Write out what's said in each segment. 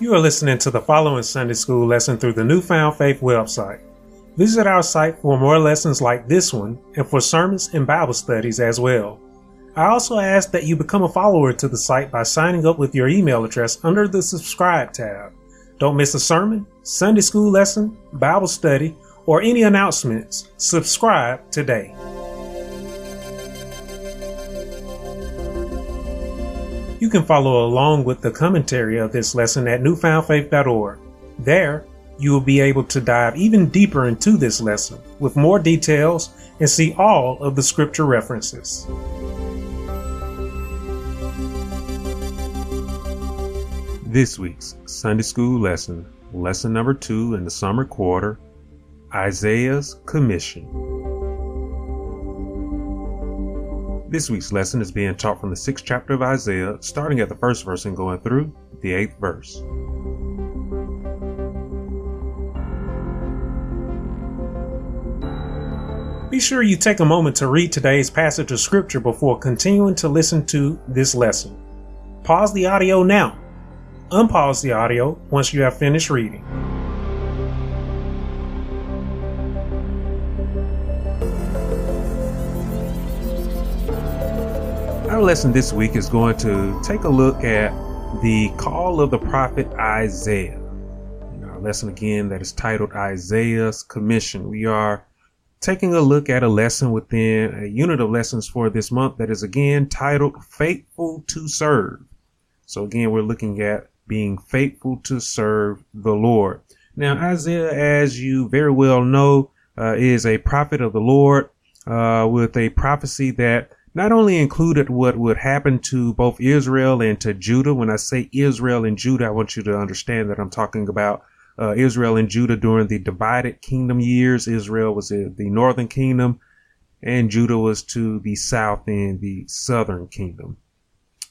You are listening to the following Sunday School lesson through the Newfound Faith website. Visit our site for more lessons like this one and for sermons and Bible studies as well. I also ask that you become a follower to the site by signing up with your email address under the subscribe tab. Don't miss a sermon, Sunday school lesson, Bible study, or any announcements. Subscribe today. Can follow along with the commentary of this lesson at newfoundfaith.org. There, you will be able to dive even deeper into this lesson with more details and see all of the scripture references. This week's Sunday School lesson, lesson number two in the summer quarter Isaiah's Commission. This week's lesson is being taught from the sixth chapter of Isaiah, starting at the first verse and going through the eighth verse. Be sure you take a moment to read today's passage of scripture before continuing to listen to this lesson. Pause the audio now. Unpause the audio once you have finished reading. Our lesson this week is going to take a look at the call of the prophet Isaiah. Our lesson again that is titled Isaiah's Commission. We are taking a look at a lesson within a unit of lessons for this month that is again titled Faithful to Serve. So again, we're looking at being faithful to serve the Lord. Now, Isaiah, as you very well know, uh, is a prophet of the Lord uh, with a prophecy that not only included what would happen to both Israel and to Judah. When I say Israel and Judah, I want you to understand that I'm talking about uh, Israel and Judah during the divided kingdom years. Israel was the northern kingdom and Judah was to the south in the southern kingdom.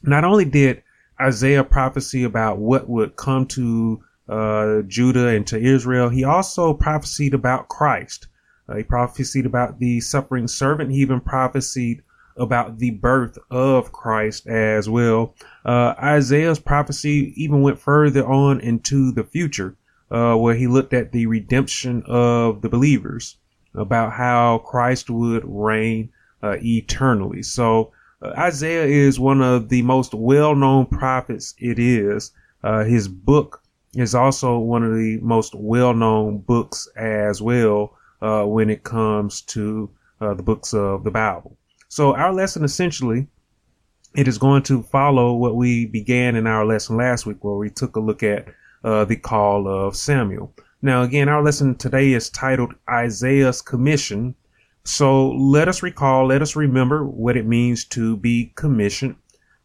Not only did Isaiah prophecy about what would come to uh, Judah and to Israel, he also prophesied about Christ. Uh, he prophesied about the suffering servant. He even prophesied about the birth of Christ as well. Uh, Isaiah's prophecy even went further on into the future uh, where he looked at the redemption of the believers, about how Christ would reign uh, eternally. So uh, Isaiah is one of the most well-known prophets. It is uh, his book is also one of the most well-known books as well uh, when it comes to the books of the Bible. So our lesson essentially it is going to follow what we began in our lesson last week, where we took a look at uh, the call of Samuel. Now, again, our lesson today is titled Isaiah's Commission. So let us recall, let us remember what it means to be commissioned.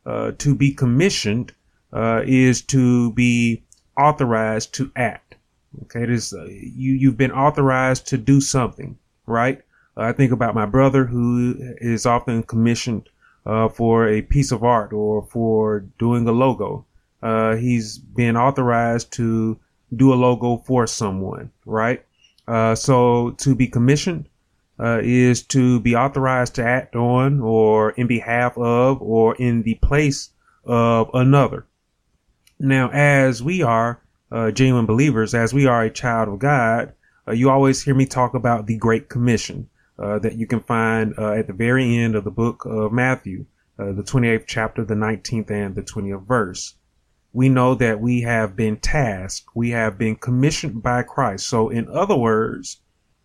Uh, to be commissioned uh, is to be authorized to act. Okay, it is uh, you. You've been authorized to do something, right? I think about my brother who is often commissioned uh, for a piece of art or for doing a logo uh, he's been authorized to do a logo for someone, right? Uh, so to be commissioned uh, is to be authorized to act on or in behalf of or in the place of another. Now, as we are uh, genuine believers, as we are a child of God, uh, you always hear me talk about the Great Commission uh, that you can find at the very end of the book of Matthew, the 28th chapter, the 19th and the 20th verse we know that we have been tasked, we have been commissioned by Christ. So, in other words,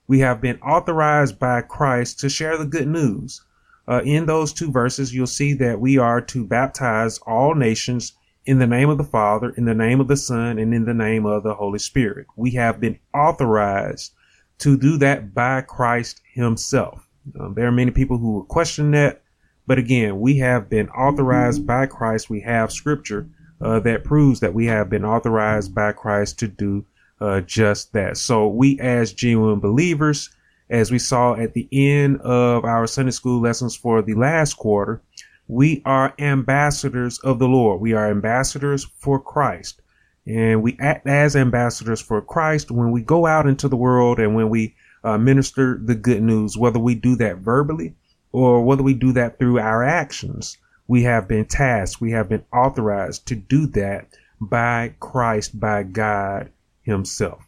we have been authorized by Christ to share the good news. Uh, in those two verses, you'll see that we are to baptize all nations in the name of the Father, in the name of the Son, and in the name of the Holy Spirit. We have been authorized to do that by Christ Himself. Um, there are many people who will question that, but again, we have been authorized by Christ. We have Scripture uh, that proves that we have been authorized by Christ to do uh, just that. So we as genuine believers, as we saw at the end of our Sunday school lessons for the last quarter, we are ambassadors of the Lord. We are ambassadors for Christ. And we act as ambassadors for Christ when we go out into the world and when we uh, minister the good news, whether we do that verbally or whether we do that through our actions we have been tasked, we have been authorized to do that by Christ, by God Himself.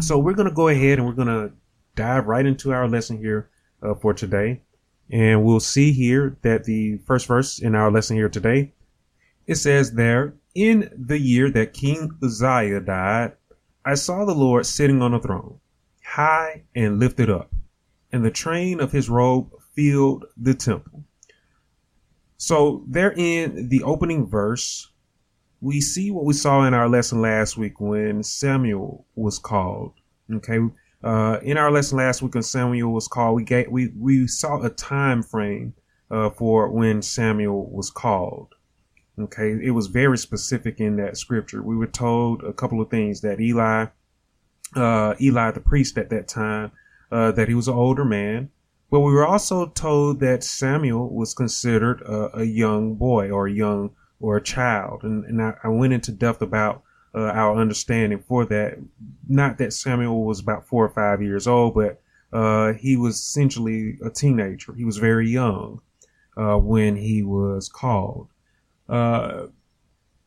So we're going to go ahead and we're going to dive right into our lesson here uh, for today. And we'll see here that the first verse in our lesson here today, it says there, in the year that King Uzziah died, I saw the Lord sitting on a throne, high and lifted up, and the train of his robe filled the temple. So there in the opening verse, we see what we saw in our lesson last week when Samuel was called. Okay. Uh, in our lesson last week when Samuel was called, we gave, we, we saw a time frame, uh, for when Samuel was called. Okay. It was very specific in that scripture. We were told a couple of things that Eli, uh, Eli the priest at that time, uh, that he was an older man. But we were also told that Samuel was considered a, a young boy or a young or a child. And, and I, I went into depth about uh, our understanding for that. Not that Samuel was about four or five years old, but uh, he was essentially a teenager. He was very young uh, when he was called. Uh,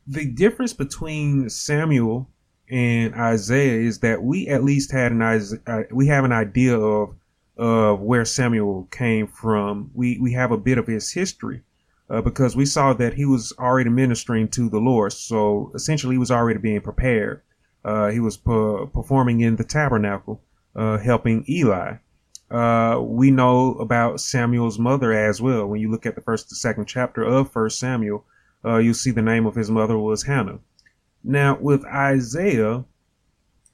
the difference between Samuel and Isaiah is that we at least had an uh, we have an idea of of where Samuel came from. We we have a bit of his history uh, because we saw that he was already ministering to the Lord. So essentially, he was already being prepared. Uh, he was per- performing in the tabernacle, uh, helping Eli. Uh, we know about Samuel's mother as well. When you look at the first second chapter of First Samuel, uh, you see the name of his mother was Hannah. Now, with Isaiah,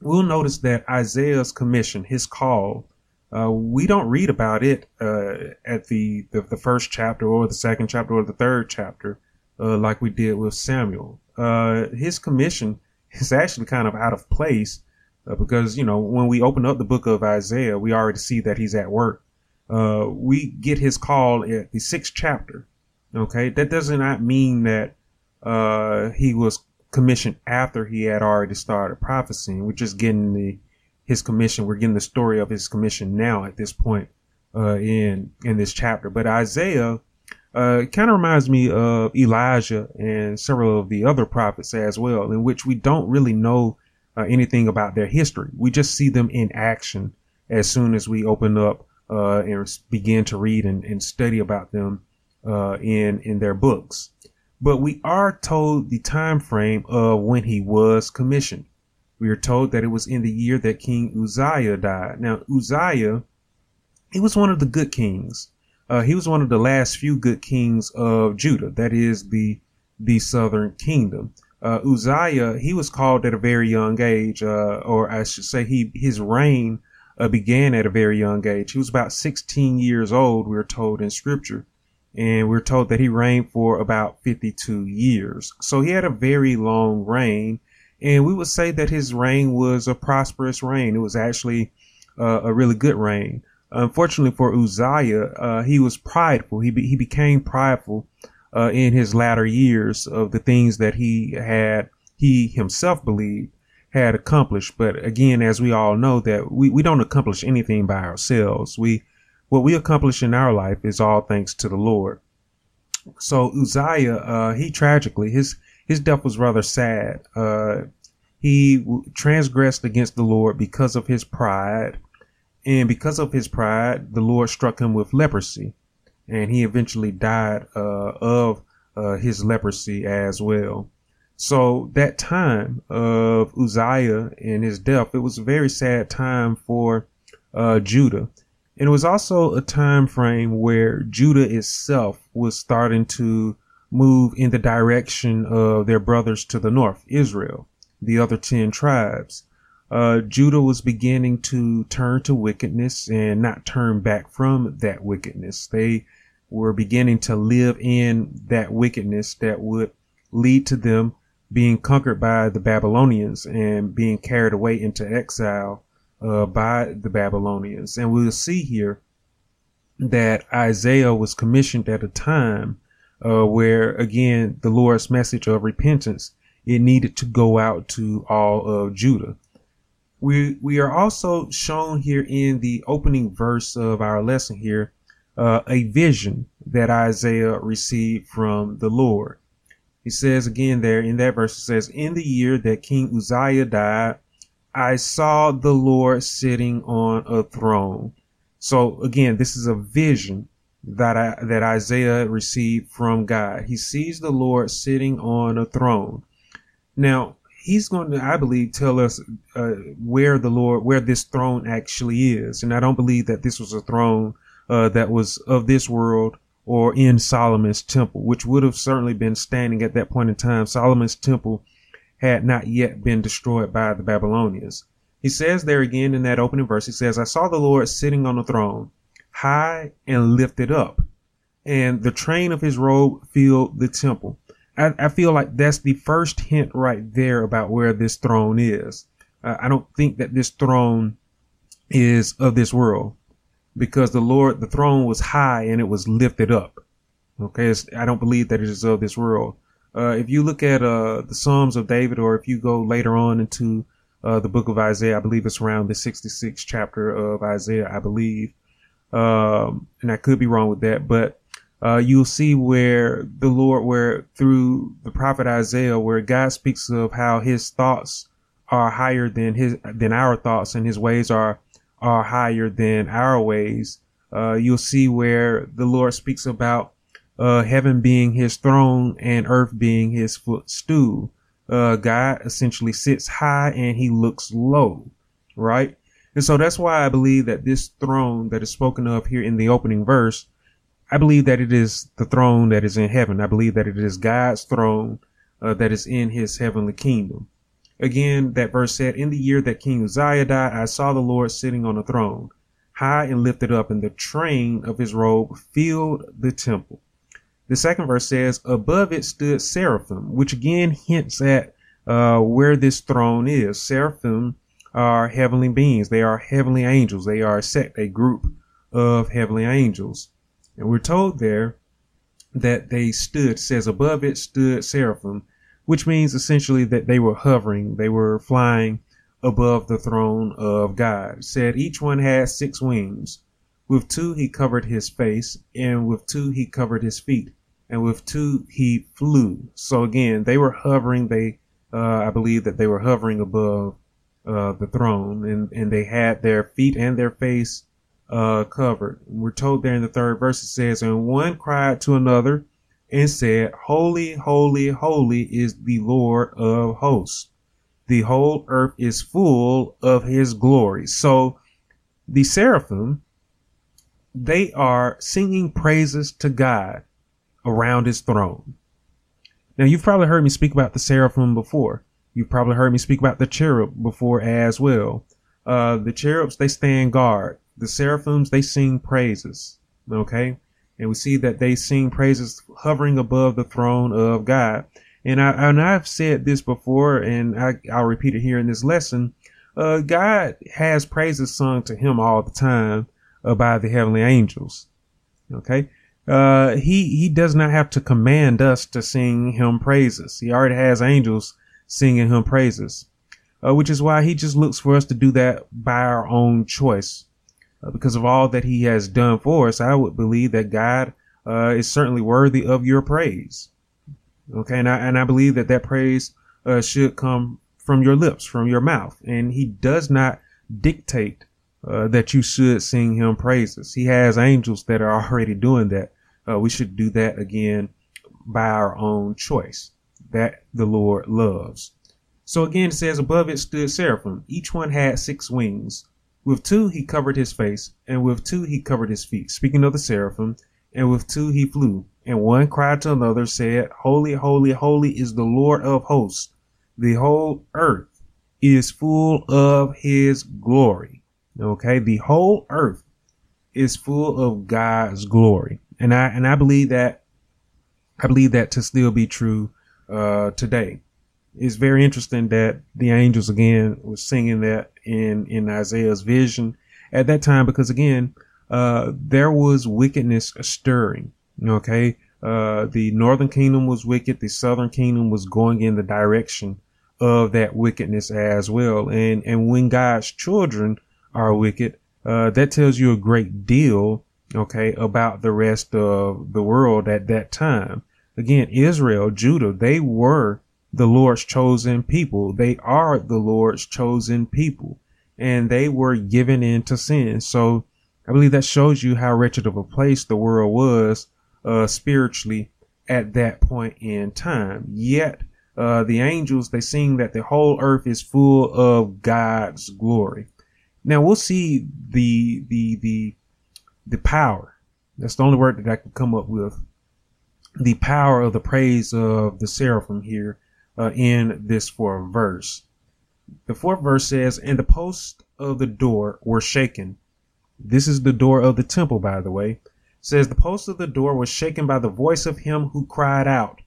we'll notice that Isaiah's commission, his call, uh, we don't read about it uh, at the, the, the first chapter or the second chapter or the third chapter uh, like we did with Samuel. Uh, his commission is actually kind of out of place uh, because you know when we open up the book of Isaiah, we already see that he's at work. Uh, we get his call at the sixth chapter. Okay, that does not mean that uh, he was commissioned after he had already started prophesying. We're just getting the his commission. We're getting the story of his commission now at this point uh, in in this chapter. But Isaiah uh, kind of reminds me of Elijah and several of the other prophets as well, in which we don't really know uh, anything about their history. We just see them in action as soon as we open up uh, and begin to read and, and study about them uh, in in their books. But we are told the time frame of when he was commissioned. We are told that it was in the year that King Uzziah died. Now, Uzziah, he was one of the good kings. Uh, he was one of the last few good kings of Judah. That is the the southern kingdom. Uh, Uzziah, he was called at a very young age, uh, or I should say, he his reign uh, began at a very young age. He was about 16 years old. We're told in Scripture, and we're told that he reigned for about 52 years. So he had a very long reign and we would say that his reign was a prosperous reign. It was actually uh, a really good reign. Unfortunately for Uzziah, uh, he was prideful. He be, he became prideful uh, in his latter years of the things that he had he himself believed had accomplished. But again, as we all know, that we, we don't accomplish anything by ourselves. We what we accomplish in our life is all thanks to the Lord. So Uzziah, uh, he tragically his his death was rather sad. Uh, he transgressed against the Lord because of his pride. And because of his pride, the Lord struck him with leprosy. And he eventually died uh, of uh, his leprosy as well. So that time of Uzziah and his death, it was a very sad time for uh, Judah. And it was also a time frame where Judah itself was starting to move in the direction of their brothers to the north, Israel, the other 10 tribes. Uh, Judah was beginning to turn to wickedness and not turn back from that wickedness. They were beginning to live in that wickedness that would lead to them being conquered by the Babylonians and being carried away into exile uh, by the Babylonians. And we'll see here that Isaiah was commissioned at a time uh, where again the Lord's message of repentance it needed to go out to all of Judah. We we are also shown here in the opening verse of our lesson here uh, a vision that Isaiah received from the Lord. He says again there in that verse, it says, In the year that King Uzziah died, I saw the Lord sitting on a throne. So again, this is a vision that I, that Isaiah received from God. He sees the Lord sitting on a throne. Now, he's going to, I believe, tell us uh, where the Lord, where this throne actually is. And I don't believe that this was a throne uh, that was of this world or in Solomon's temple, which would have certainly been standing at that point in time. Solomon's temple had not yet been destroyed by the Babylonians. He says there again in that opening verse, he says, I saw the Lord sitting on the throne, high and lifted up, and the train of his robe filled the temple. I, I feel like that's the first hint right there about where this throne is. Uh, I don't think that this throne is of this world because the Lord, the throne was high and it was lifted up. Okay. It's, I don't believe that it is of this world. Uh, if you look at, uh, the Psalms of David, or if you go later on into, uh, the book of Isaiah, I believe it's around the 66th chapter of Isaiah, I believe. Um, and I could be wrong with that, but, uh, you'll see where the Lord, where through the prophet Isaiah, where God speaks of how his thoughts are higher than his, than our thoughts and his ways are are higher than our ways. Uh, you'll see where the Lord speaks about uh, heaven being his throne and earth being his footstool. Uh, God essentially sits high and he looks low, right? And so that's why I believe that this throne that is spoken of here in the opening verse, I believe that it is the throne that is in heaven. I believe that it is God's throne uh, that is in his heavenly kingdom. Again, that verse said, In the year that King Uzziah died, I saw the Lord sitting on a throne, high and lifted up, and the train of his robe filled the temple. The second verse says, Above it stood seraphim, which again hints at uh, where this throne is. Seraphim are heavenly beings. They are heavenly angels. They are a sect, a group of heavenly angels. And we're told there that they stood, says above it stood seraphim, which means essentially that they were hovering, they were flying above the throne of God. said each one had six wings. With two he covered his face, and with two he covered his feet, and with two he flew. So again, they were hovering. They, uh, I believe that they were hovering above uh, the throne, and and they had their feet and their face uh, covered. We're told there in the third verse it says, and one cried to another and said, Holy, holy, holy is the Lord of hosts. The whole earth is full of his glory. So the seraphim, they are singing praises to God around his throne. Now, you've probably heard me speak about the seraphim before. You've probably heard me speak about the cherub before as well. Uh, the cherubs, they stand guard. The seraphims, they sing praises. Okay and we see that they sing praises hovering above the throne of God. And I and I've said this before, and I, I'll repeat it here in this lesson. Uh, God has praises sung to Him all the time uh, by the heavenly angels. Okay, uh, He He does not have to command us to sing Him praises. He already has angels singing Him praises, uh, which is why He just looks for us to do that by our own choice uh, because of all that he has done for us, I would believe that God uh, is certainly worthy of your praise. Okay, and I and I believe that that praise uh, should come from your lips, from your mouth, and He does not dictate uh, that you should sing Him praises. He has angels that are already doing that. Uh, we should do that again by our own choice. That the Lord loves. So again, it says, above it stood seraphim. Each one had six wings. With two he covered his face, and with two he covered his feet, speaking of the seraphim, and with two he flew. And one cried to another, said, Holy, holy, holy is the Lord of hosts. The whole earth is full of his glory. Okay, the whole earth is full of God's glory. And I and I believe that I believe that to still be true uh, today it's very interesting that the angels again was singing that in in Isaiah's vision at that time because again uh, there was wickedness stirring. Okay, uh, the northern kingdom was wicked, the southern kingdom was going in the direction of that wickedness as well. And and when God's children are wicked, uh, that tells you a great deal. Okay, about the rest of the world at that time. again, Israel, Judah, they were the Lord's chosen people. They are the Lord's chosen people and they were given into sin. So I believe that shows you how wretched of a place the world was, uh, spiritually at that point in time. Yet, uh, the angels, they sing that the whole earth is full of God's glory. Now we'll see the, the, the, the power. That's the only word that I can come up with. The power of the praise of the seraphim here, uh, in this fourth verse. The fourth verse says, and the posts of the door were shaken. This is the door of the temple, by the way. It says the posts of the door was shaken by the voice of him who cried out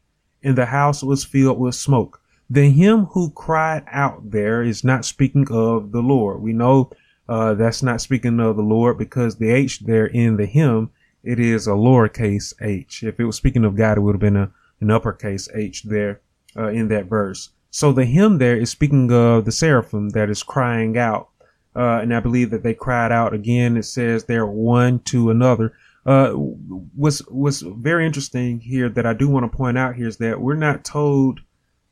and the house was filled with smoke. The him who cried out there is not speaking of the Lord. We know uh, that's not speaking of the Lord because the H there in the him, it is a lowercase h. If it was speaking of God, it would have been a, an uppercase h there uh, in that verse. So the him there is speaking of the seraphim that is crying out. Uh, and I believe that they cried out again. It says they're one to another. Uh, what's what's very interesting here that I do want to point out here is that we're not told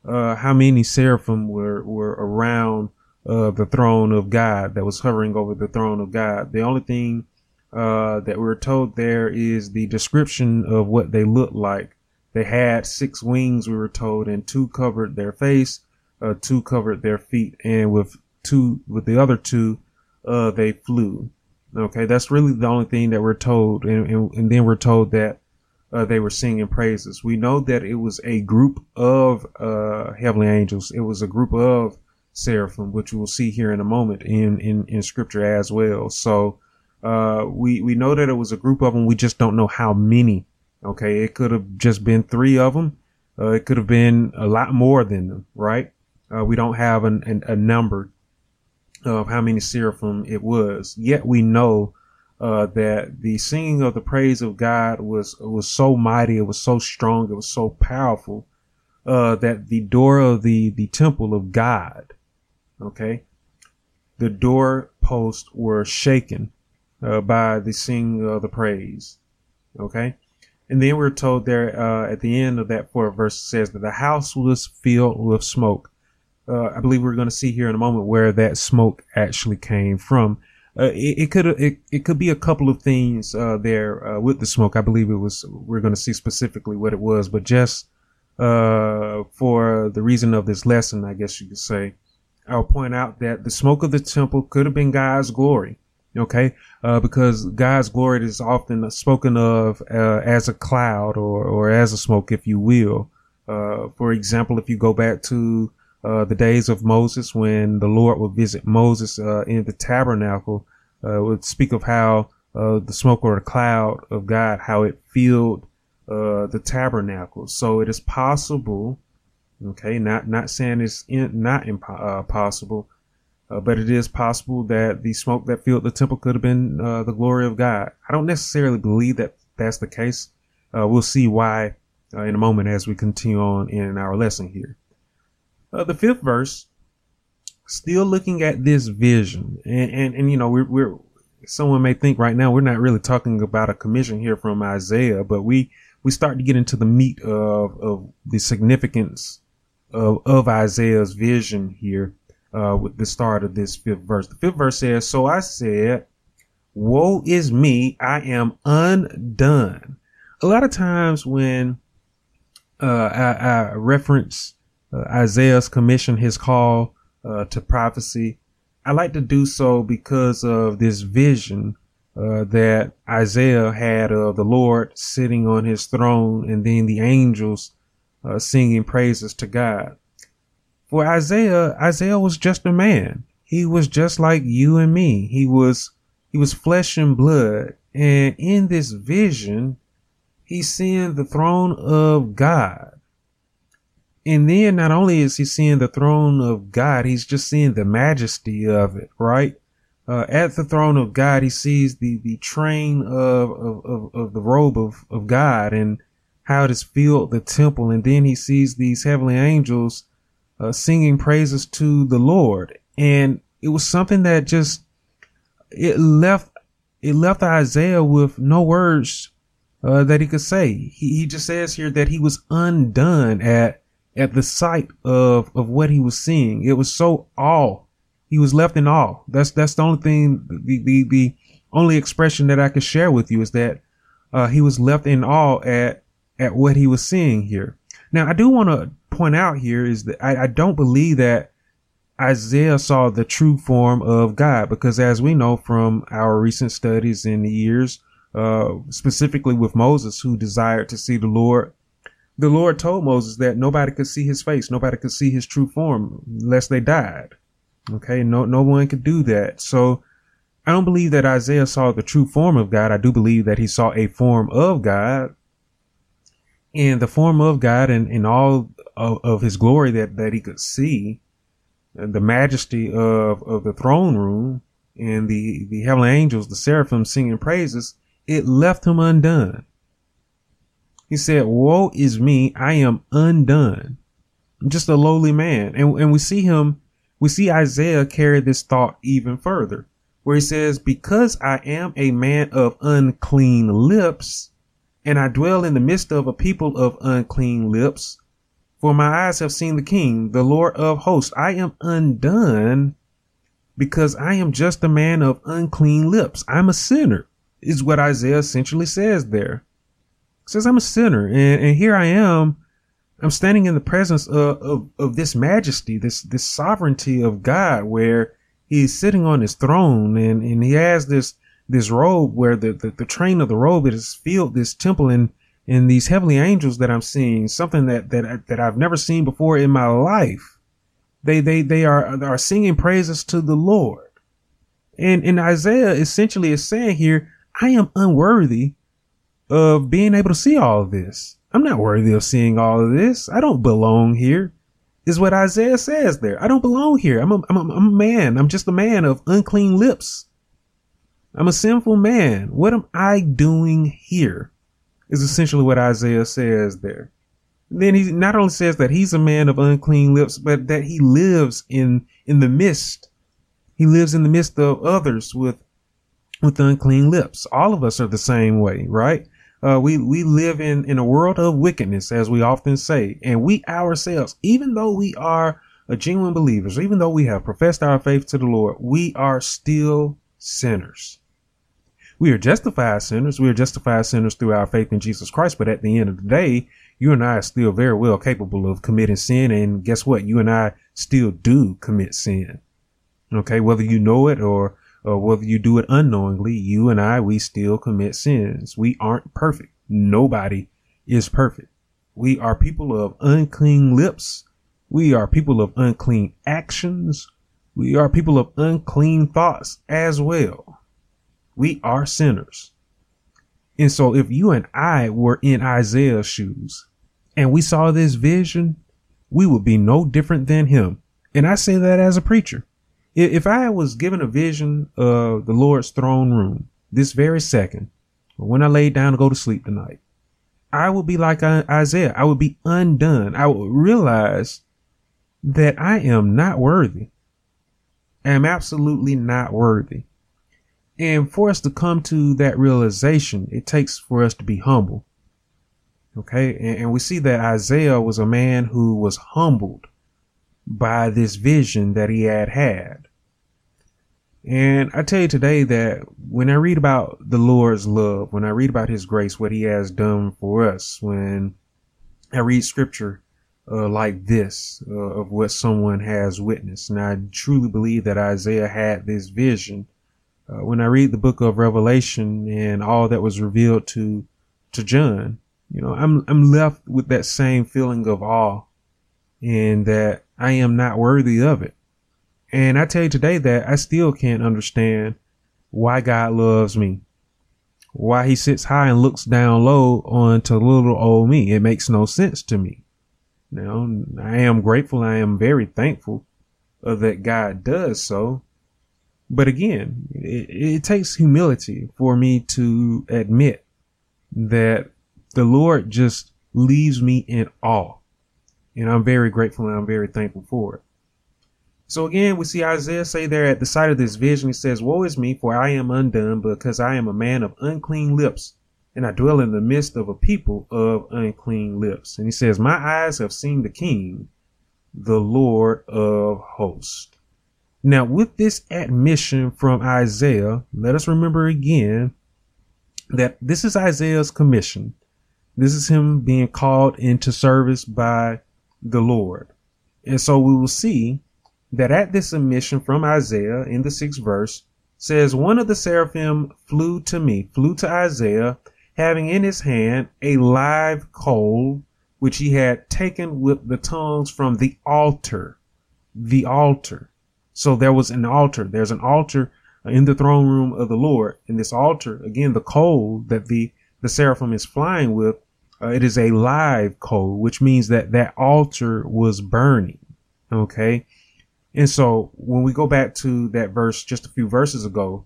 uh, how many seraphim were were around uh, the throne of God that was hovering over the throne of God. The only thing uh, that we're told there is the description of what they looked like. They had six wings, we were told, and two covered their face, uh, two covered their feet, and with two with the other two, uh, they flew. Okay, that's really the only thing that we're told, and, and, and then we're told that uh, they were singing praises. We know that it was a group of uh, heavenly angels. It was a group of seraphim, which we'll see here in a moment in in, in scripture as well. So uh, we we know that it was a group of them. We just don't know how many. Okay, it could have just been three of them. Uh, it could have been a lot more than them, right? Uh, we don't have an, an, a number of how many seraphim it was. Yet we know uh, that the singing of the praise of God was was so mighty, it was so strong, it was so powerful uh, that the door of the the temple of God, okay, the door posts were shaken uh, by the singing of the praise, okay. And then we're told there uh, at the end of that fourth verse says that the house was filled with smoke uh, I believe we're going to see here in a moment where that smoke actually came from. Uh, it, it, could it, it could be a couple of things uh, there uh, with the smoke. I believe it was we're going to see specifically what it was, but just uh, for the reason of this lesson, I guess you could say, I'll point out that the smoke of the temple could have been God's glory. Okay, uh, because God's glory is often spoken of as a cloud or or as a smoke, if you will. for example, if you go back to uh, the days of Moses when the Lord would visit Moses uh, in the tabernacle, uh, would speak of how uh, the smoke or the cloud of God, how it filled uh, the tabernacle. So it is possible, okay, not not saying it's in, not impossible, uh, but it is possible that the smoke that filled the temple could have been the glory of God. I don't necessarily believe that that's the case. we'll see why in a moment as we continue on in our lesson here. Uh, the fifth verse, still looking at this vision, and and, and you know we're, we're someone may think right now we're not really talking about a commission here from Isaiah, but we we start to get into the meat of of the significance of of Isaiah's vision here uh, with the start of this fifth verse. The fifth verse says, "So I said." Woe is me, I am undone. A lot of times when uh, I, I reference uh, Isaiah's commission, his call uh, to prophecy. I like to do so because of this vision uh, that Isaiah had of the Lord sitting on his throne and then the angels uh, singing praises to God. For Isaiah, Isaiah was just a man. He was just like you and me. He was, he was flesh and blood. And in this vision, he's seeing the throne of God. And then not only is he seeing the throne of God, he's just seeing the majesty of it, right? Uh, at the throne of God, he sees the, the train of, of, of, of the robe of, of God and how it has filled the temple. And then he sees these heavenly angels uh, singing praises to the Lord. And it was something that just, it left, it left Isaiah with no words uh, that he could say. He, he just says here that he was undone at at the sight of of what he was seeing. It was so awe. He was left in awe. That's that's the only thing. The the, the only expression that I could share with you is that uh, he was left in awe at at what he was seeing here. Now, I do want to point out here is that I, I don't believe that Isaiah saw the true form of God because, as we know from our recent studies in the years, uh, specifically with Moses, who desired to see the Lord, the Lord told Moses that nobody could see his face, nobody could see his true form unless they died. Okay, no, no one could do that. So I don't believe that Isaiah saw the true form of God. I do believe that he saw a form of God and the form of God and, and all of, of his glory that, that he could see, uh, the majesty of, of the throne room and the, the heavenly angels, the seraphim singing praises, it left him undone. He said, woe is me. I am undone. I'm just a lowly man. And, and we see him, we see Isaiah carry this thought even further where he says, because I am a man of unclean lips, and I dwell in the midst of a people of unclean lips. For my eyes have seen the King, the Lord of hosts. I am undone because I am just a man of unclean lips. I'm a sinner, is what Isaiah essentially says there. He says, I'm a sinner, and, and here I am. I'm standing in the presence of, of, of this majesty, this, this sovereignty of God, where he's sitting on his throne and, and he has this this robe where the, the, the train of the robe has filled this temple and and these heavenly angels that I'm seeing, something that that that I've never seen before in my life. They they they are are singing praises to the Lord. And and Isaiah essentially is saying here, I am unworthy of being able to see all of this. I'm not worthy of seeing all of this. I don't belong here. Is what Isaiah says there. I don't belong here. I'm a, I'm a, I'm a man. I'm just a man of unclean lips. I'm a sinful man. What am I doing here? Is essentially what Isaiah says there. Then he not only says that he's a man of unclean lips, but that he lives in, in the midst. He lives in the midst of others with, with unclean lips. All of us are the same way, right? Uh, we, we live in, in a world of wickedness, as we often say, and we ourselves, even though we are a genuine believers, even though we have professed our faith to the Lord, we are still sinners. We are justified sinners. We are justified sinners through our faith in Jesus Christ. But at the end of the day, you and I are still very well capable of committing sin. And guess what? You and I still do commit sin. Okay. Whether you know it or, or whether you do it unknowingly, you and I, we still commit sins. We aren't perfect. Nobody is perfect. We are people of unclean lips. We are people of unclean actions. We are people of unclean thoughts as well. We are sinners. And so if you and I were in Isaiah's shoes and we saw this vision, we would be no different than him. And I say that as a preacher. If I was given a vision of the Lord's throne room this very second, when I laid down to go to sleep tonight, I would be like Isaiah. I would be undone. I would realize that I am not worthy. I am absolutely not worthy. And for us to come to that realization, it takes for us to be humble. Okay. And, and, we see that Isaiah was a man who was humbled by this vision that he had had. And I tell you today that when I read about the Lord's love, when I read about his grace, what he has done for us, when I read scripture uh, like this uh, of what someone has witnessed, and I truly believe that Isaiah had this vision uh, when I read the book of Revelation and all that was revealed to to John, you know, I'm I'm left with that same feeling of awe and that I am not worthy of it. And I tell you today that I still can't understand why God loves me. Why he sits high and looks down low onto little old me. It makes no sense to me. Now, I am grateful. I am very thankful that God does so. But again, it, it takes humility for me to admit that the Lord just leaves me in awe. And I'm very grateful and I'm very thankful for it. So again, we see Isaiah say there at the sight of this vision, he says, Woe is me, for I am undone, because I am a man of unclean lips, and I dwell in the midst of a people of unclean lips. And he says, My eyes have seen the King, the Lord of hosts. Now, with this admission from Isaiah, let us remember again that this is Isaiah's commission. This is him being called into service by the Lord. And so we will see that at this admission from Isaiah in the sixth verse says, One of the seraphim flew to me, flew to Isaiah, having in his hand a live coal, which he had taken with the tongues from the altar. The altar. So there was an altar. There's an altar in the throne room of the Lord. And this altar, again, the coal that the, the seraphim is flying with, uh, it is a live coal, which means that that altar was burning. Okay. And so when we go back to that verse just a few verses ago,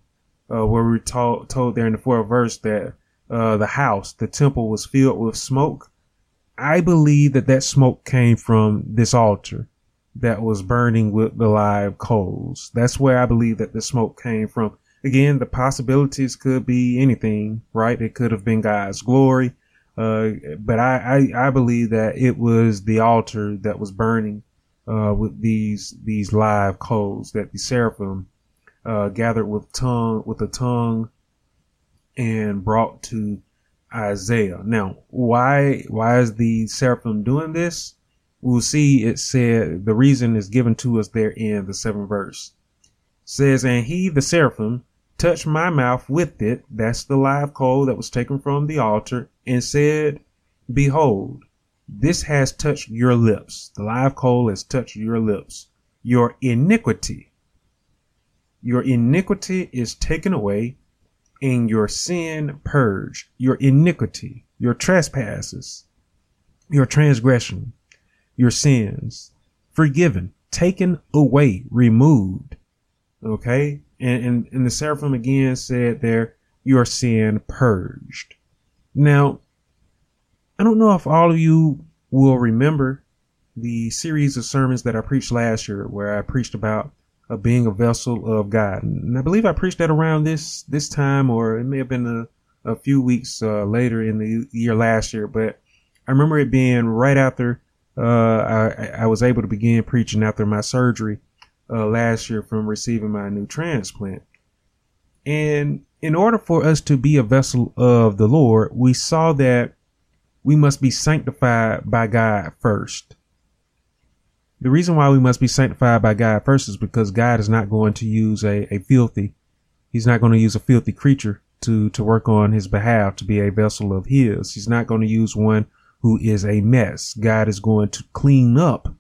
uh, where we told, told there in the fourth verse that, uh, the house, the temple was filled with smoke. I believe that that smoke came from this altar that was burning with the live coals. That's where I believe that the smoke came from. Again, the possibilities could be anything, right? It could have been God's glory. Uh, but I, I, I, believe that it was the altar that was burning, uh, with these, these live coals that the seraphim, uh, gathered with tongue, with a tongue and brought to Isaiah. Now, why, why is the seraphim doing this? We'll see it said the reason is given to us there in the seventh verse. It says, and he, the seraphim, touched my mouth with it. That's the live coal that was taken from the altar and said, behold, this has touched your lips. The live coal has touched your lips. Your iniquity, your iniquity is taken away and your sin purged. Your iniquity, your trespasses, your transgression, your sins forgiven, taken away, removed. Okay. And, and, and the seraphim again said there, your sin purged. Now, I don't know if all of you will remember the series of sermons that I preached last year where I preached about uh, being a vessel of God. And I believe I preached that around this, this time, or it may have been a, a few weeks uh, later in the year last year, but I remember it being right after uh, I, I was able to begin preaching after my surgery uh, last year from receiving my new transplant. And in order for us to be a vessel of the Lord, we saw that we must be sanctified by God first. The reason why we must be sanctified by God first is because God is not going to use a, a filthy, he's not going to use a filthy creature to, to work on his behalf to be a vessel of his. He's not going to use one who is a mess. God is going to clean up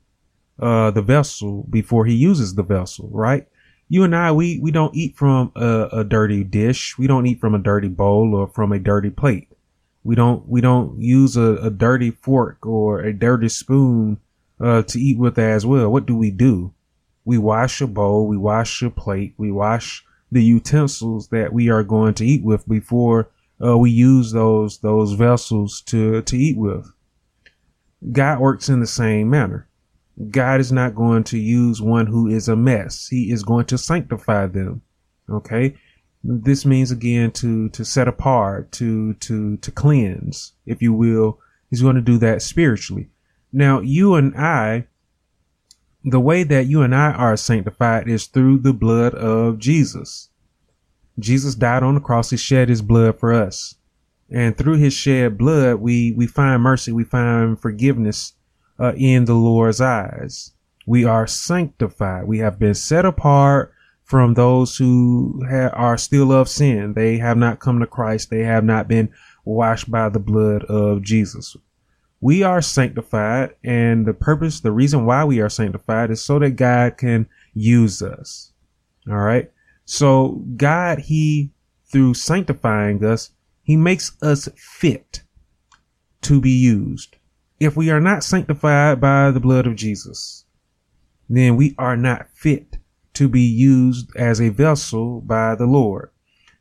uh, the vessel before he uses the vessel, right? You and I, we, we don't eat from a, a dirty dish. We don't eat from a dirty bowl or from a dirty plate. We don't, we don't use a, a dirty fork or a dirty spoon, uh, to eat with as well. What do we do? We wash a bowl. We wash a plate. We wash the utensils that we are going to eat with before uh, we use those those vessels to to eat with. God works in the same manner. God is not going to use one who is a mess. He is going to sanctify them. Okay. This means again to, to set apart, to, to, to cleanse, if you will. He's going to do that spiritually. Now, you and I, the way that you and I are sanctified is through the blood of Jesus. Jesus died on the cross. He shed his blood for us. And through his shed blood, we, we find mercy. We find forgiveness uh, in the Lord's eyes. We are sanctified. We have been set apart from those who ha- are still of sin. They have not come to Christ. They have not been washed by the blood of Jesus. We are sanctified and the purpose, the reason why we are sanctified is so that God can use us. All right. So God, he, through sanctifying us, he makes us fit to be used. If we are not sanctified by the blood of Jesus, then we are not fit to be used as a vessel by the Lord.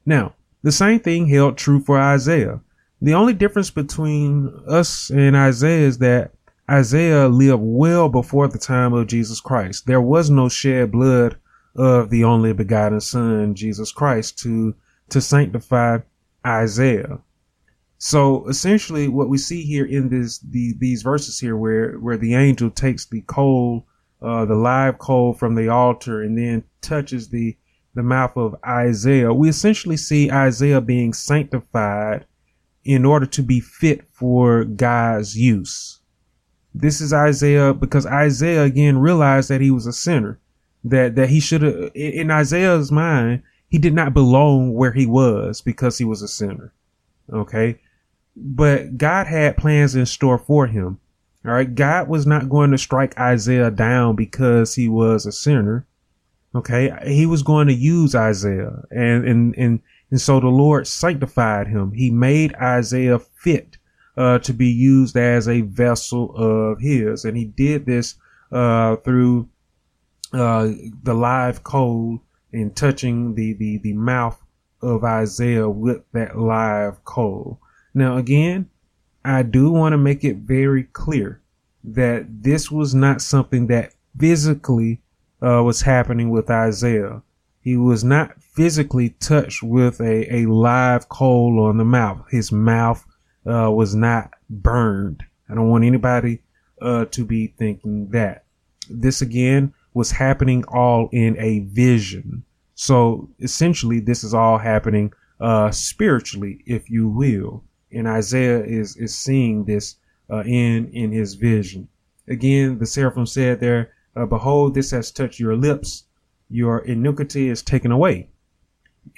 Now, the same thing held true for Isaiah. The only difference between us and Isaiah is that Isaiah lived well before the time of Jesus Christ. There was no shed blood of the only begotten son, Jesus Christ, to, to sanctify Isaiah. So essentially, what we see here in this the, these verses here, where where the angel takes the coal, uh, the live coal from the altar, and then touches the the mouth of Isaiah, we essentially see Isaiah being sanctified in order to be fit for God's use. This is Isaiah because Isaiah again realized that he was a sinner, that that he should have in Isaiah's mind he did not belong where he was because he was a sinner. Okay. But God had plans in store for him. All right. God was not going to strike Isaiah down because he was a sinner. Okay. He was going to use Isaiah and, and, and, and so the Lord sanctified him. He made Isaiah fit, uh, to be used as a vessel of his. And he did this, uh, through, uh, the live coal and touching the, the, the mouth of Isaiah with that live coal. Now, again, I do want to make it very clear that this was not something that physically uh, was happening with Isaiah. He was not physically touched with a, a live coal on the mouth. His mouth uh, was not burned. I don't want anybody uh, to be thinking that. This again was happening all in a vision. So essentially, this is all happening uh, spiritually, if you will. And Isaiah is is seeing this uh, in in his vision. Again, the seraphim said there, uh, "Behold, this has touched your lips; your iniquity is taken away,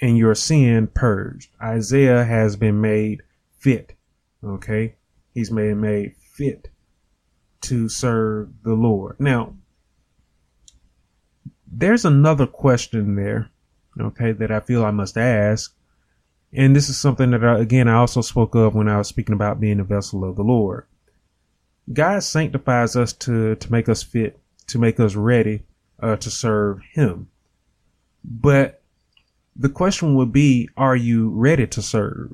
and your sin purged." Isaiah has been made fit. Okay, he's made made fit to serve the Lord. Now, there's another question there, okay, that I feel I must ask. And this is something that, I, again, I also spoke of when I was speaking about being a vessel of the Lord. God sanctifies us to, to make us fit, to make us ready uh, to serve Him. But the question would be, are you ready to serve?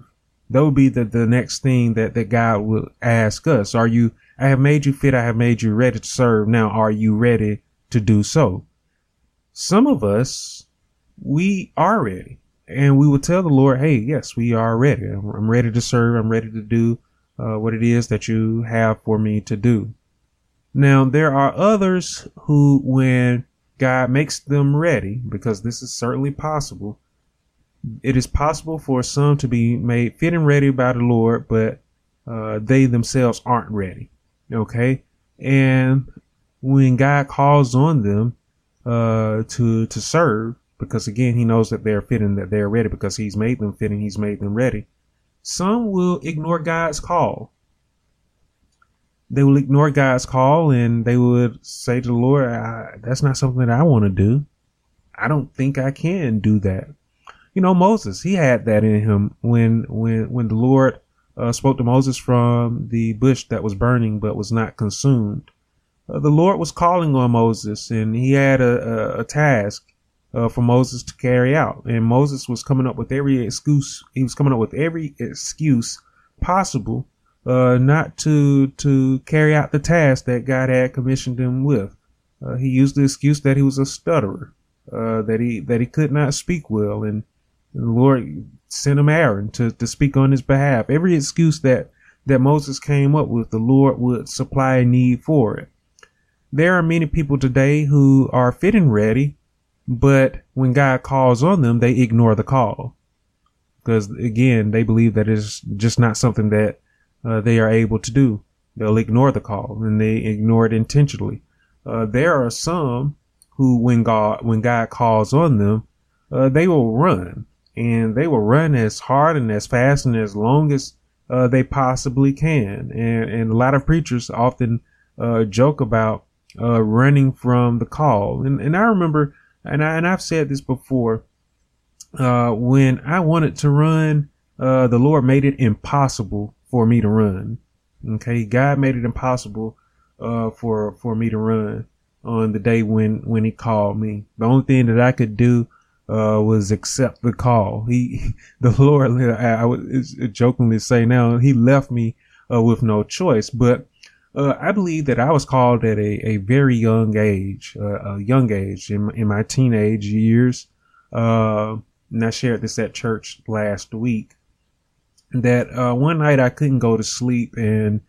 That would be the, the next thing that, that God will ask us. Are you, I have made you fit. I have made you ready to serve. Now, are you ready to do so? Some of us, we are ready. And we will tell the Lord, hey, yes, we are ready. I'm ready to serve. I'm ready to do uh, what it is that you have for me to do. Now, there are others who, when God makes them ready, because this is certainly possible, it is possible for some to be made fit and ready by the Lord, but uh, they themselves aren't ready. Okay. And when God calls on them, uh, to to serve because again he knows that they're fitting that they're ready because he's made them fitting he's made them ready. Some will ignore god's call. They will ignore god's call and they would say to the lord that's not something that i want to do. I don't think i can do that. You know moses he had that in him when when when the lord uh, spoke to moses from the bush that was burning but was not consumed uh, the Lord was calling on Moses, and he had a, a, a task uh, for Moses to carry out. And Moses was coming up with every excuse. He was coming up with every excuse possible uh, not to to carry out the task that God had commissioned him with. Uh, he used the excuse that he was a stutterer, uh, that he that he could not speak well, and, and the Lord sent him Aaron to to speak on his behalf. Every excuse that that Moses came up with, the Lord would supply a need for it there are many people today who are fit and ready, but when God calls on them, they ignore the call. Because again, they believe that it's just not something that uh, they are able to do. They'll ignore the call and they ignore it intentionally. Uh, there are some who, when God, when God calls on them, uh, they will run and they will run as hard and as fast and as long as uh, they possibly can. And, and a lot of preachers often uh, joke about uh, running from the call. And, and I remember, and, I, and I've said this before, uh, when I wanted to run, uh, the Lord made it impossible for me to run. Okay. God made it impossible, uh, for, for me to run on the day when, when he called me. The only thing that I could do, uh, was accept the call. He, the Lord, I, I would jokingly say now, he left me, uh, with no choice, but uh, I believe that I was called at a, a very young age, uh, a young age in, in my teenage years. Uh, and I shared this at church last week. that uh, one night I couldn't go to sleep and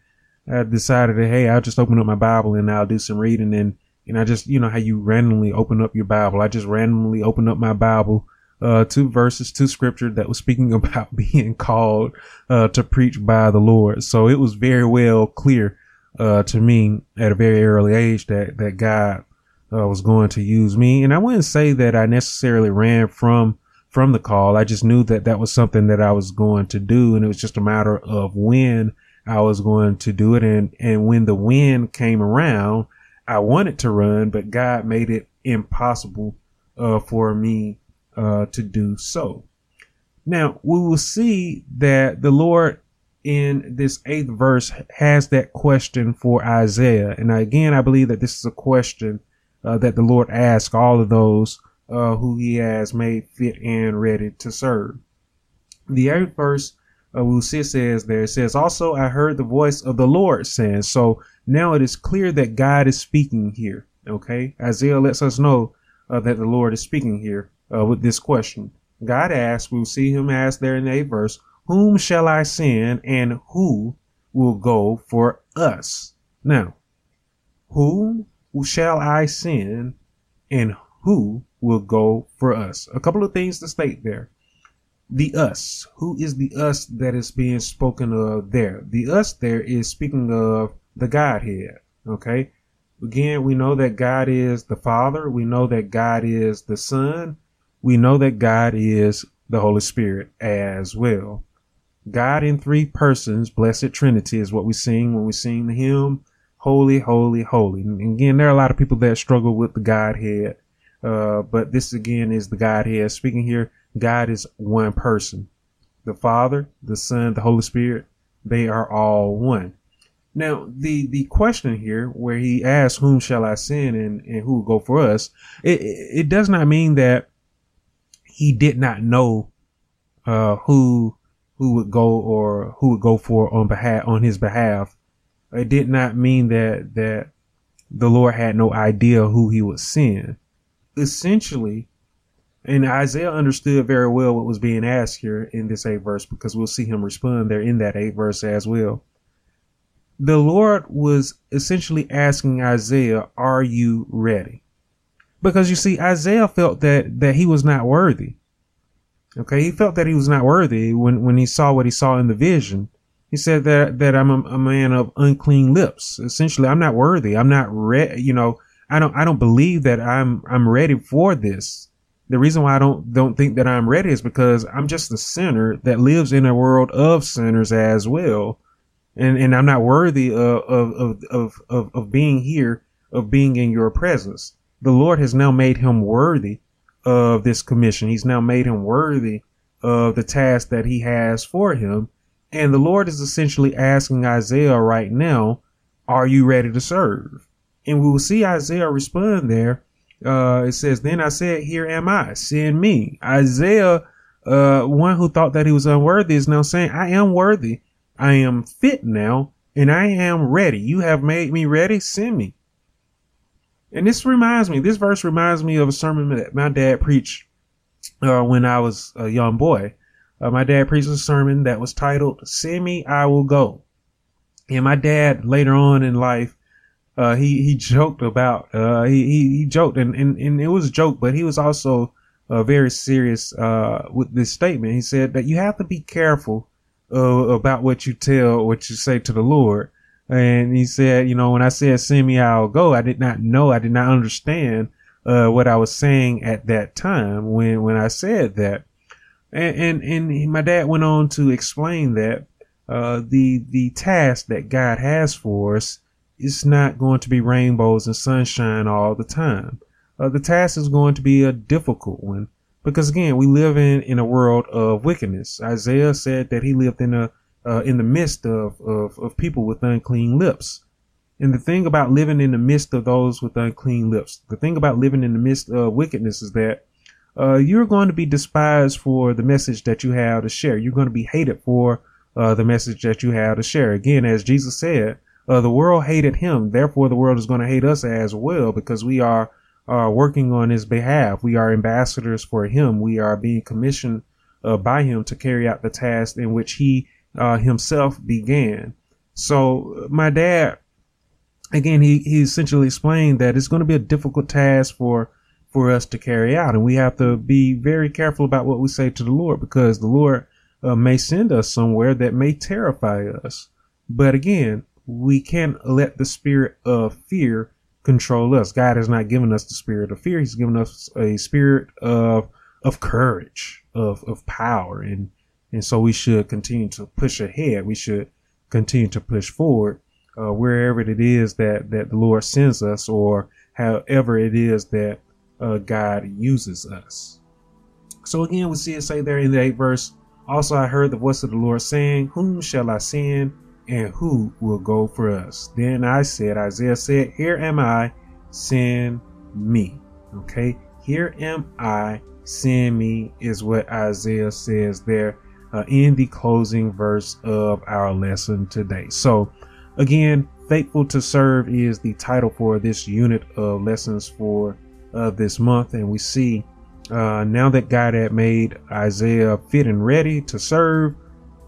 I decided that, hey, I'll just open up my Bible and I'll do some reading. And, and I just, you know, how you randomly open up your Bible. I just randomly opened up my Bible, uh, to verses, to scripture that was speaking about being called, uh, to preach by the Lord. So it was very well clear, uh, to me at a very early age that, that God, uh, was going to use me. And I wouldn't say that I necessarily ran from, from the call. I just knew that that was something that I was going to do. And it was just a matter of when I was going to do it. And, and when the wind came around, I wanted to run, but God made it impossible, uh, for me, uh, to do so. Now we will see that the Lord in this eighth verse has that question for Isaiah. And again, I believe that this is a question uh, that the Lord asks all of those uh, who he has made fit and ready to serve. The eighth verse uh, we'll see says there, it says, Also, I heard the voice of the Lord saying. So now it is clear that God is speaking here. Okay. Isaiah lets us know uh, that the Lord is speaking here uh, with this question. God asks, we'll see him ask there in the eighth verse, Whom shall I send and who will go for us? Now, whom shall I send and who will go for us? A couple of things to state there the us. Who is the us that is being spoken of there? The us there is speaking of the Godhead. Okay. Again, we know that God is the Father. We know that God is the Son. We know that God is the Holy Spirit as well. God in three persons, blessed Trinity is what we sing when we sing the hymn, Holy, Holy, Holy. And again, there are a lot of people that struggle with the Godhead. Uh, but this again is the Godhead speaking here. God is one person. The Father, the Son, the Holy Spirit, they are all one. Now, the, the question here where he asks, whom shall I send and, and who will go for us? It, it does not mean that he did not know, uh, who, who would go or who would go for on behalf, on his behalf. It did not mean that, that the Lord had no idea who he would send. Essentially, and Isaiah understood very well what was being asked here in this eighth verse because we'll see him respond there in that eighth verse as well. The Lord was essentially asking Isaiah, Are you ready? Because you see, Isaiah felt that, that he was not worthy. Okay. He felt that he was not worthy when, when he saw what he saw in the vision. He said that, that I'm a, a man of unclean lips. Essentially, I'm not worthy. I'm not ready. You know, I don't, I don't believe that I'm, I'm ready for this the reason why I don't don't think that I'm ready is because I'm just a sinner that lives in a world of sinners as well, and and I'm not worthy of of of of, of being here, of being in your presence. The Lord has now made him worthy of this commission. He's now made him worthy of the task that he has for him, and the Lord is essentially asking Isaiah right now, "Are you ready to serve?" And we will see Isaiah respond there uh, it says, Then I said, Here am I, send me. Isaiah, uh, one who thought that he was unworthy is now saying, I am worthy. I am fit now and I am ready. You have made me ready. Send me. And this reminds me, this verse reminds me of a sermon that my dad preached uh, when I was a young boy. Uh, my dad preached a sermon that was titled, Send Me, I Will Go. And my dad later on in life uh, he he joked about uh, he, he, he joked and, and and it was a joke, but he was also uh, very serious uh, with this statement. He said that you have to be careful uh, about what you tell, what you say to the Lord. And he said, you know, when I said send me, I'll go. I did not know, I did not understand uh, what I was saying at that time when when I said that. And and, and my dad went on to explain that uh, the the task that God has for us it's not going to be rainbows and sunshine all the time. Uh, the task is going to be a difficult one because again, we live in, in a world of wickedness. Isaiah said that he lived in a, uh, in the midst of, of, of people with unclean lips. And the thing about living in the midst of those with unclean lips, the thing about living in the midst of wickedness is that uh, you're going to be despised for the message that you have to share. You're going to be hated for uh, the message that you have to share. Again, as Jesus said, uh, the world hated him. Therefore, the world is going to hate us as well because we are working on his behalf. We are ambassadors for him. We are being commissioned uh, by him to carry out the task in which he uh, himself began. So my dad, again, he, he essentially explained that it's going to be a difficult task for for us to carry out, and we have to be very careful about what we say to the Lord because the Lord uh, may send us somewhere that may terrify us. But again, we can't let the spirit of fear control us. God has not given us the spirit of fear. He's given us a spirit of of courage, of of power, and and so we should continue to push ahead. We should continue to push forward uh, wherever it is that that the Lord sends us, or however it is that uh, God uses us. So again, we see it say there in the eighth verse. Also, I heard the voice of the Lord saying, "Whom shall I send?" and who will go for us? Then I said, Isaiah said, Here am I, send me. Okay, here am I, send me, is what Isaiah says there uh, in the closing verse of our lesson today. So, again, faithful to serve is the title for this unit of lessons for uh, this month, and we see uh, now that God had made Isaiah fit and ready to serve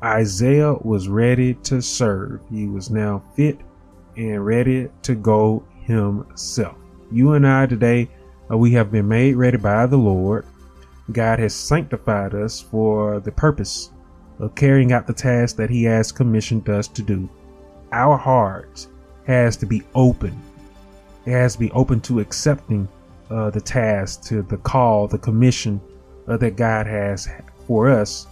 Isaiah was ready to serve. He was now fit and ready to go himself. You and I today, uh, we have been made ready by the Lord. God has sanctified us for the purpose of carrying out the task that He has commissioned us to do. Our hearts has to be open. It has to be open to accepting uh, the task, to the call, the commission uh, that God has for us.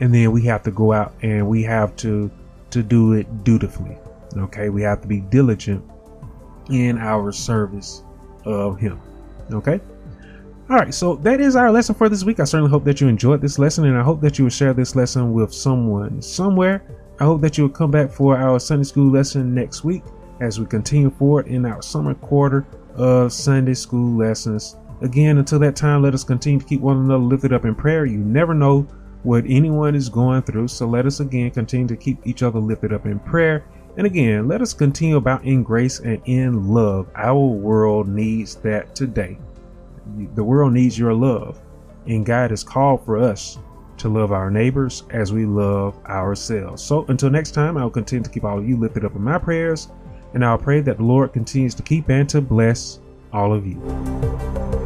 And then we have to go out and we have to to do it dutifully. Okay? We have to be diligent in our service of him. Okay all right so that is our lesson for this week i certainly hope that you enjoyed this lesson and i hope that you will share this lesson with someone somewhere i hope that you will come back for our sunday school lesson next week as we continue forward in our summer quarter of sunday school lessons again until that time let us continue to keep one another lifted up in prayer you never know what anyone is going through. So let us again continue to keep each other lifted up in prayer. And again, let us continue about in grace and in love. Our world needs that today. The world needs your love. And God has called for us to love our neighbors as we love ourselves. So until next time, I'll continue to keep all of you lifted up in my prayers. And I'll pray that the Lord continues to keep and to bless all of you.